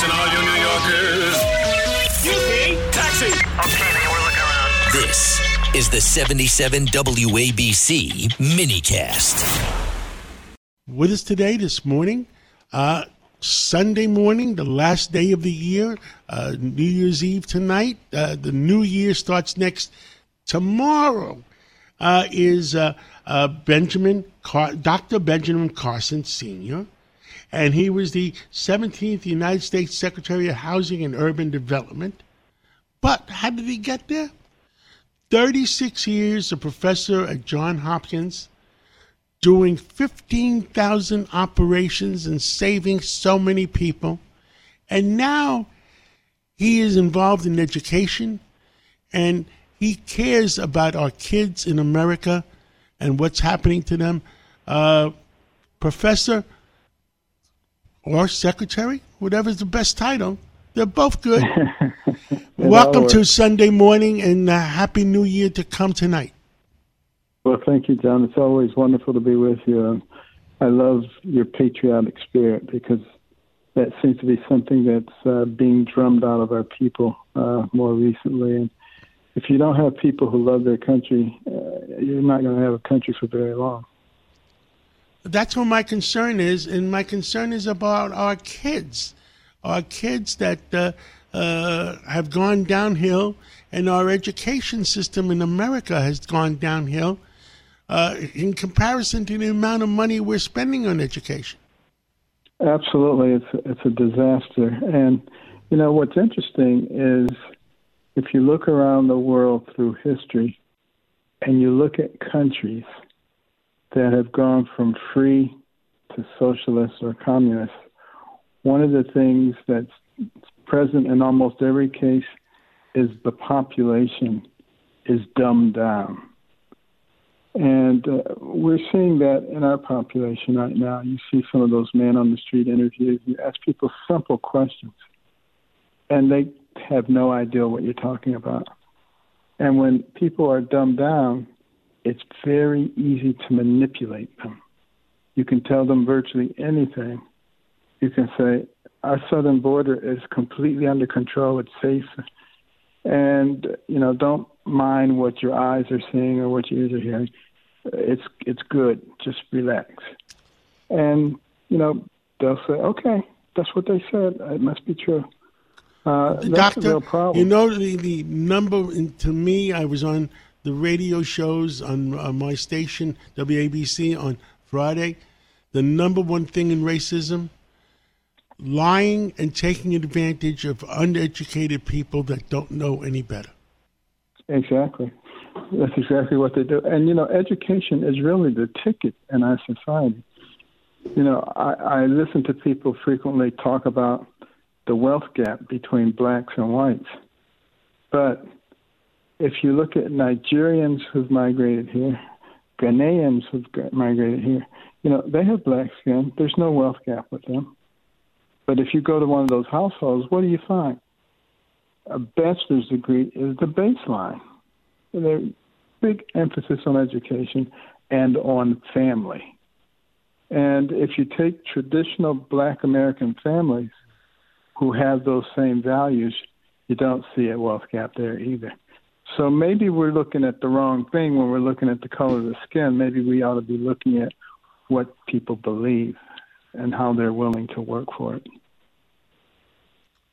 Listen, all you New Yorkers. UK taxi. Okay, man, we're looking around. This is the 77 WABC minicast. With us today, this morning, uh, Sunday morning, the last day of the year, uh, New Year's Eve tonight. Uh, the new year starts next tomorrow. Uh, is uh, uh, Benjamin Car- Dr. Benjamin Carson Sr. And he was the 17th United States Secretary of Housing and Urban Development. But how did he get there? 36 years a professor at Johns Hopkins, doing 15,000 operations and saving so many people. And now he is involved in education and he cares about our kids in America and what's happening to them. Uh, professor or secretary, whatever's the best title, they're both good. Welcome to Sunday morning and uh, Happy New Year to come tonight. Well, thank you, John. It's always wonderful to be with you. Um, I love your patriotic spirit because that seems to be something that's uh, being drummed out of our people uh, more recently. And if you don't have people who love their country, uh, you're not going to have a country for very long. That's what my concern is, and my concern is about our kids, our kids that uh, uh, have gone downhill, and our education system in America has gone downhill uh, in comparison to the amount of money we're spending on education. Absolutely, it's it's a disaster. And you know what's interesting is if you look around the world through history, and you look at countries that have gone from free to socialist or communist, one of the things that's present in almost every case is the population is dumbed down. And uh, we're seeing that in our population right now. You see some of those man on the street interviews. You ask people simple questions, and they have no idea what you're talking about. And when people are dumbed down, it's very easy to manipulate them. You can tell them virtually anything. You can say, Our southern border is completely under control, it's safe. And, you know, don't mind what your eyes are seeing or what your ears are hearing. It's it's good. Just relax. And, you know, they'll say, Okay, that's what they said. It must be true. Uh, Doctor, real problem. you know the, the number to me. I was on the radio shows on uh, my station WABC on Friday. The number one thing in racism: lying and taking advantage of uneducated people that don't know any better. Exactly. That's exactly what they do. And, you know, education is really the ticket in our society. You know, I, I listen to people frequently talk about the wealth gap between blacks and whites. But if you look at Nigerians who've migrated here, Ghanaians who've migrated here, you know, they have black skin. There's no wealth gap with them. But if you go to one of those households, what do you find? A bachelor's degree is the baseline. There's big emphasis on education and on family. And if you take traditional black American families who have those same values, you don't see a wealth gap there either. So maybe we're looking at the wrong thing when we're looking at the color of the skin. Maybe we ought to be looking at what people believe and how they're willing to work for it.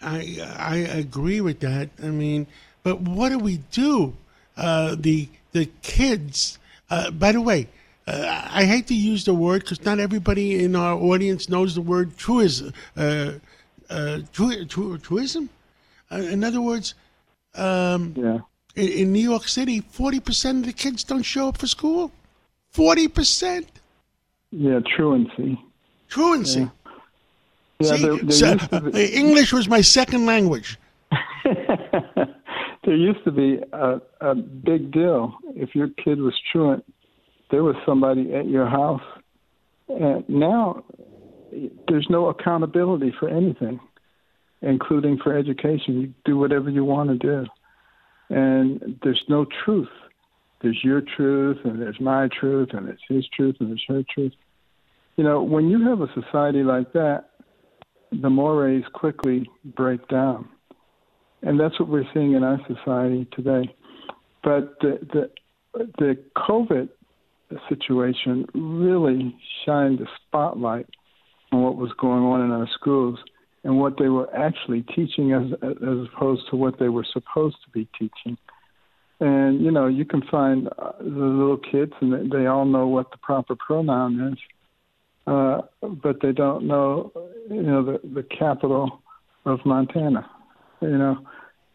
I I agree with that. I mean, but what do we do? Uh, the the kids. Uh, by the way, uh, I hate to use the word because not everybody in our audience knows the word truism. Uh, uh, tru- tru- truism. Uh, in other words, um, Yeah. In, in New York City, forty percent of the kids don't show up for school. Forty percent Yeah, truancy. truancy. Yeah, See, there, there so- be, uh, English was my second language. there used to be a, a big deal. If your kid was truant, there was somebody at your house. And now there's no accountability for anything, including for education. You do whatever you want to do. And there's no truth. There's your truth, and there's my truth, and there's his truth, and there's her truth. You know, when you have a society like that, the mores quickly break down. And that's what we're seeing in our society today. But the, the, the COVID situation really shined a spotlight on what was going on in our schools and what they were actually teaching as as opposed to what they were supposed to be teaching. And you know, you can find uh, the little kids, and they all know what the proper pronoun is, uh, but they don't know, you know, the the capital of Montana. You know,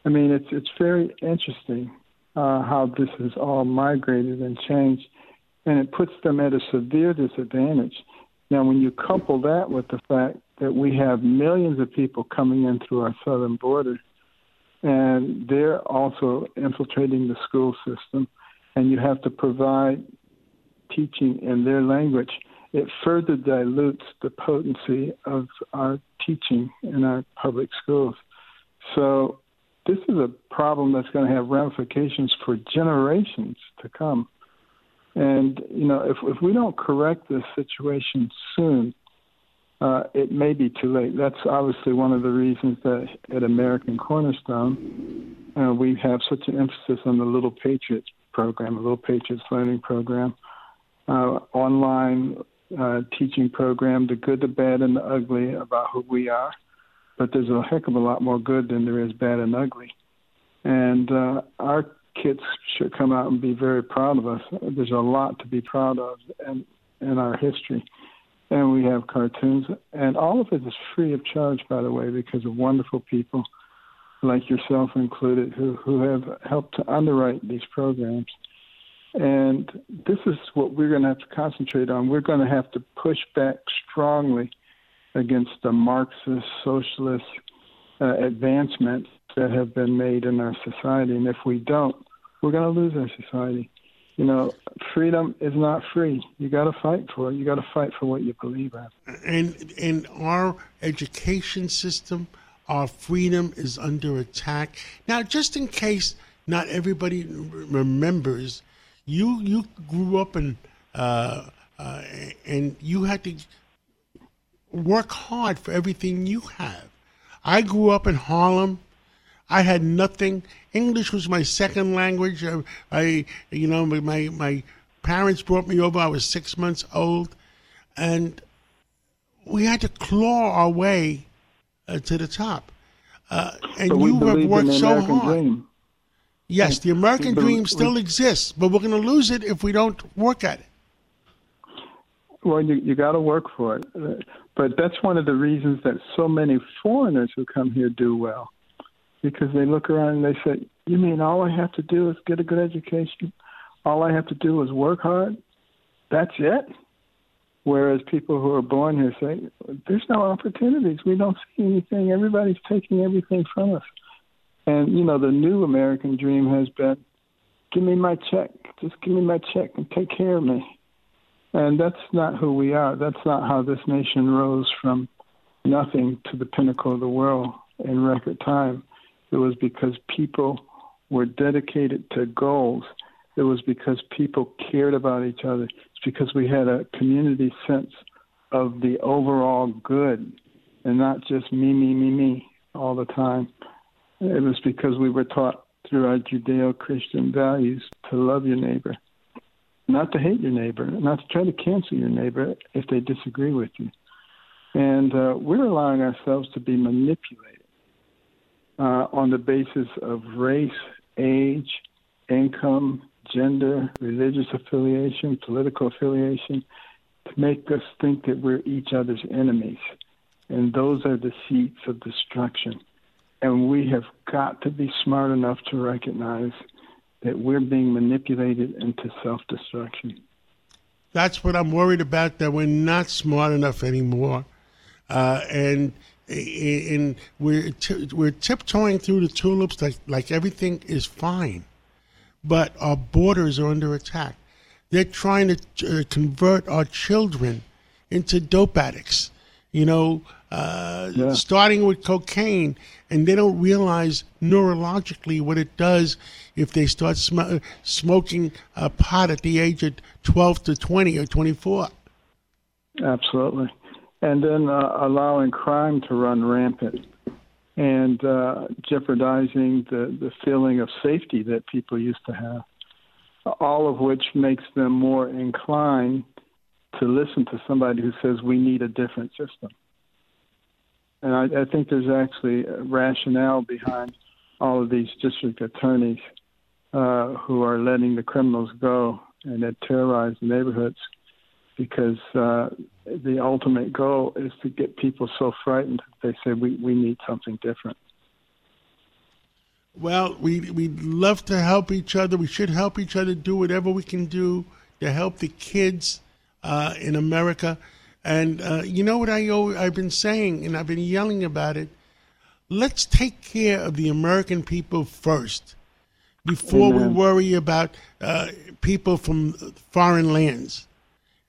I mean, it's it's very interesting uh, how this has all migrated and changed, and it puts them at a severe disadvantage. Now, when you couple that with the fact that we have millions of people coming in through our southern border, and they're also infiltrating the school system, and you have to provide teaching in their language, it further dilutes the potency of our teaching in our public schools. So, this is a problem that's going to have ramifications for generations to come. And you know, if if we don't correct this situation soon, uh, it may be too late. That's obviously one of the reasons that at American Cornerstone uh, we have such an emphasis on the Little Patriots program, a Little Patriots Learning Program, uh, online uh, teaching program, the good, the bad, and the ugly about who we are. But there's a heck of a lot more good than there is bad and ugly. And uh, our kids should come out and be very proud of us. There's a lot to be proud of in, in our history. And we have cartoons, and all of it is free of charge, by the way, because of wonderful people like yourself included who, who have helped to underwrite these programs. And this is what we're going to have to concentrate on. We're going to have to push back strongly against the Marxist, socialist uh, advancements that have been made in our society. And if we don't, we're going to lose our society. You know, freedom is not free. You got to fight for it. You got to fight for what you believe in. And in our education system, our freedom is under attack. Now, just in case not everybody remembers, you you grew up in uh, uh, and you had to work hard for everything you have. I grew up in Harlem. I had nothing. English was my second language. I, I you know, my my parents brought me over. I was six months old, and we had to claw our way uh, to the top. Uh, and you have worked so hard. Dream. Yes, the American dream still exists, but we're going to lose it if we don't work at it. Well, you you got to work for it, but that's one of the reasons that so many foreigners who come here do well because they look around and they say, "You mean all I have to do is get a good education? All I have to do is work hard? That's it?" Whereas people who are born here say, "There's no opportunities. We don't see anything. Everybody's taking everything from us." And you know, the new American dream has been, "Give me my check. Just give me my check and take care of me." And that's not who we are. That's not how this nation rose from nothing to the pinnacle of the world in record time. It was because people were dedicated to goals. It was because people cared about each other. It's because we had a community sense of the overall good and not just me, me, me, me all the time. It was because we were taught through our Judeo Christian values to love your neighbor, not to hate your neighbor, not to try to cancel your neighbor if they disagree with you. And uh, we're allowing ourselves to be manipulated uh, on the basis of race, age, income, gender, religious affiliation, political affiliation, to make us think that we're each other's enemies. And those are the seeds of destruction. And we have got to be smart enough to recognize that we're being manipulated into self destruction. That's what I'm worried about, that we're not smart enough anymore. Uh, and and we're t- we're tiptoeing through the tulips like like everything is fine, but our borders are under attack. They're trying to uh, convert our children into dope addicts. You know, uh, yeah. starting with cocaine, and they don't realize neurologically what it does if they start sm- smoking a pot at the age of twelve to twenty or twenty four. Absolutely and then uh, allowing crime to run rampant and uh, jeopardizing the, the feeling of safety that people used to have, all of which makes them more inclined to listen to somebody who says we need a different system. And I, I think there's actually rationale behind all of these district attorneys uh, who are letting the criminals go and that terrorize the neighborhoods because uh, the ultimate goal is to get people so frightened that they say we, we need something different. Well, we we love to help each other. We should help each other do whatever we can do to help the kids uh, in America. And uh, you know what I I've been saying, and I've been yelling about it. Let's take care of the American people first, before Amen. we worry about uh, people from foreign lands.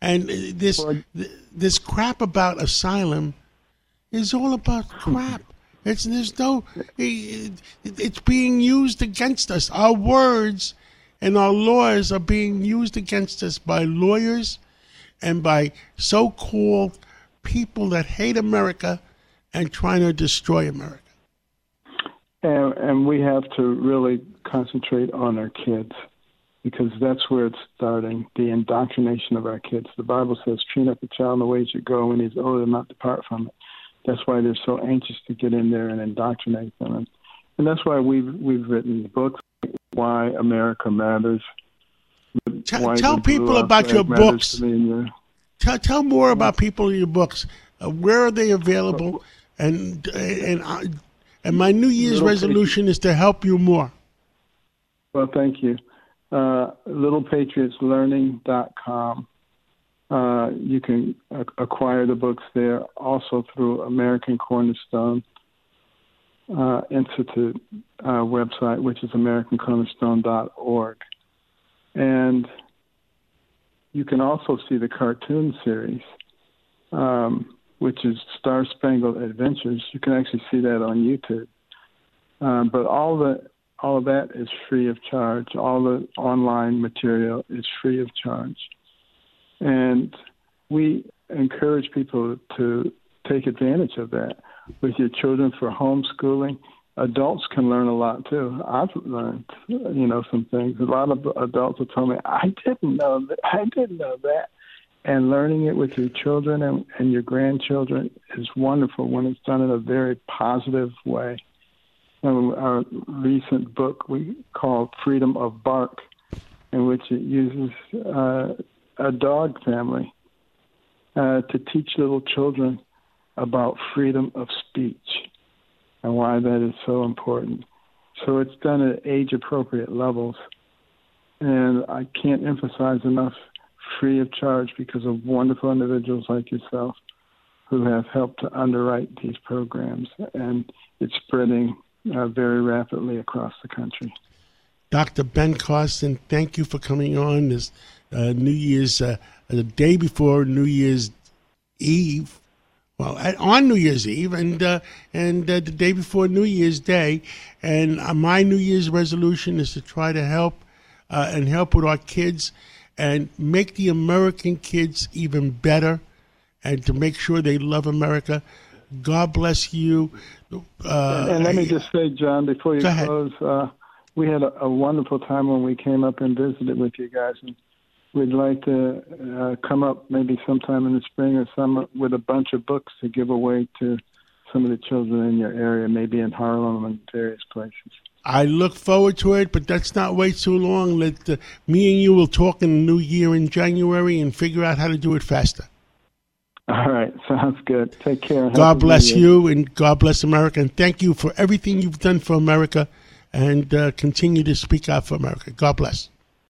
And this this crap about asylum is all about crap. It's there's no it's being used against us. Our words and our laws are being used against us by lawyers and by so-called people that hate America and trying to destroy America. And, and we have to really concentrate on our kids because that's where it's starting the indoctrination of our kids. The Bible says, train up a child in the way he should go, and he's older, not depart from it. That's why they're so anxious to get in there and indoctrinate them. And, and that's why we've, we've written books, Why America Matters. Tell, tell people about your books. Tell, tell more about people in your books. Uh, where are they available? And and uh, and my New Year's resolution is to help you more. Well, thank you. Uh, littlepatriotslearning.com. Uh, you can acquire the books there also through American Cornerstone uh, Institute uh, website, which is AmericanCornerstone.org. And you can also see the cartoon series, um, which is Star Spangled Adventures. You can actually see that on YouTube. Um, but all the all of that is free of charge. All the online material is free of charge. And we encourage people to take advantage of that with your children for homeschooling. Adults can learn a lot too. I've learned, you know, some things. A lot of adults have told me, "I didn't know that. I didn't know that." And learning it with your children and, and your grandchildren is wonderful when it's done in a very positive way our recent book we call Freedom of Bark, in which it uses uh, a dog family uh, to teach little children about freedom of speech and why that is so important. So it's done at age appropriate levels. And I can't emphasize enough free of charge because of wonderful individuals like yourself who have helped to underwrite these programs. And it's spreading uh, very rapidly across the country. Dr. Ben Carson, thank you for coming on this uh, New Year's, uh, the day before New Year's Eve. Well, on New Year's Eve and uh, and uh, the day before New Year's Day, and uh, my New Year's resolution is to try to help and help with our kids and make the American kids even better, and to make sure they love America. God bless you. Uh, and let me just say, John, before you close, uh, we had a, a, wonderful time when we came up and visited with you guys, and we'd like to uh, come up maybe sometime in the spring or summer with a bunch of books to give away to some of the children in your area, maybe in Harlem and various places. I look forward to it, but let's not wait too long. Let uh, me and you will talk in the new year in January and figure out how to do it faster. All right, sounds good. Take care. God bless you, and God bless America. And thank you for everything you've done for America, and uh, continue to speak out for America. God bless.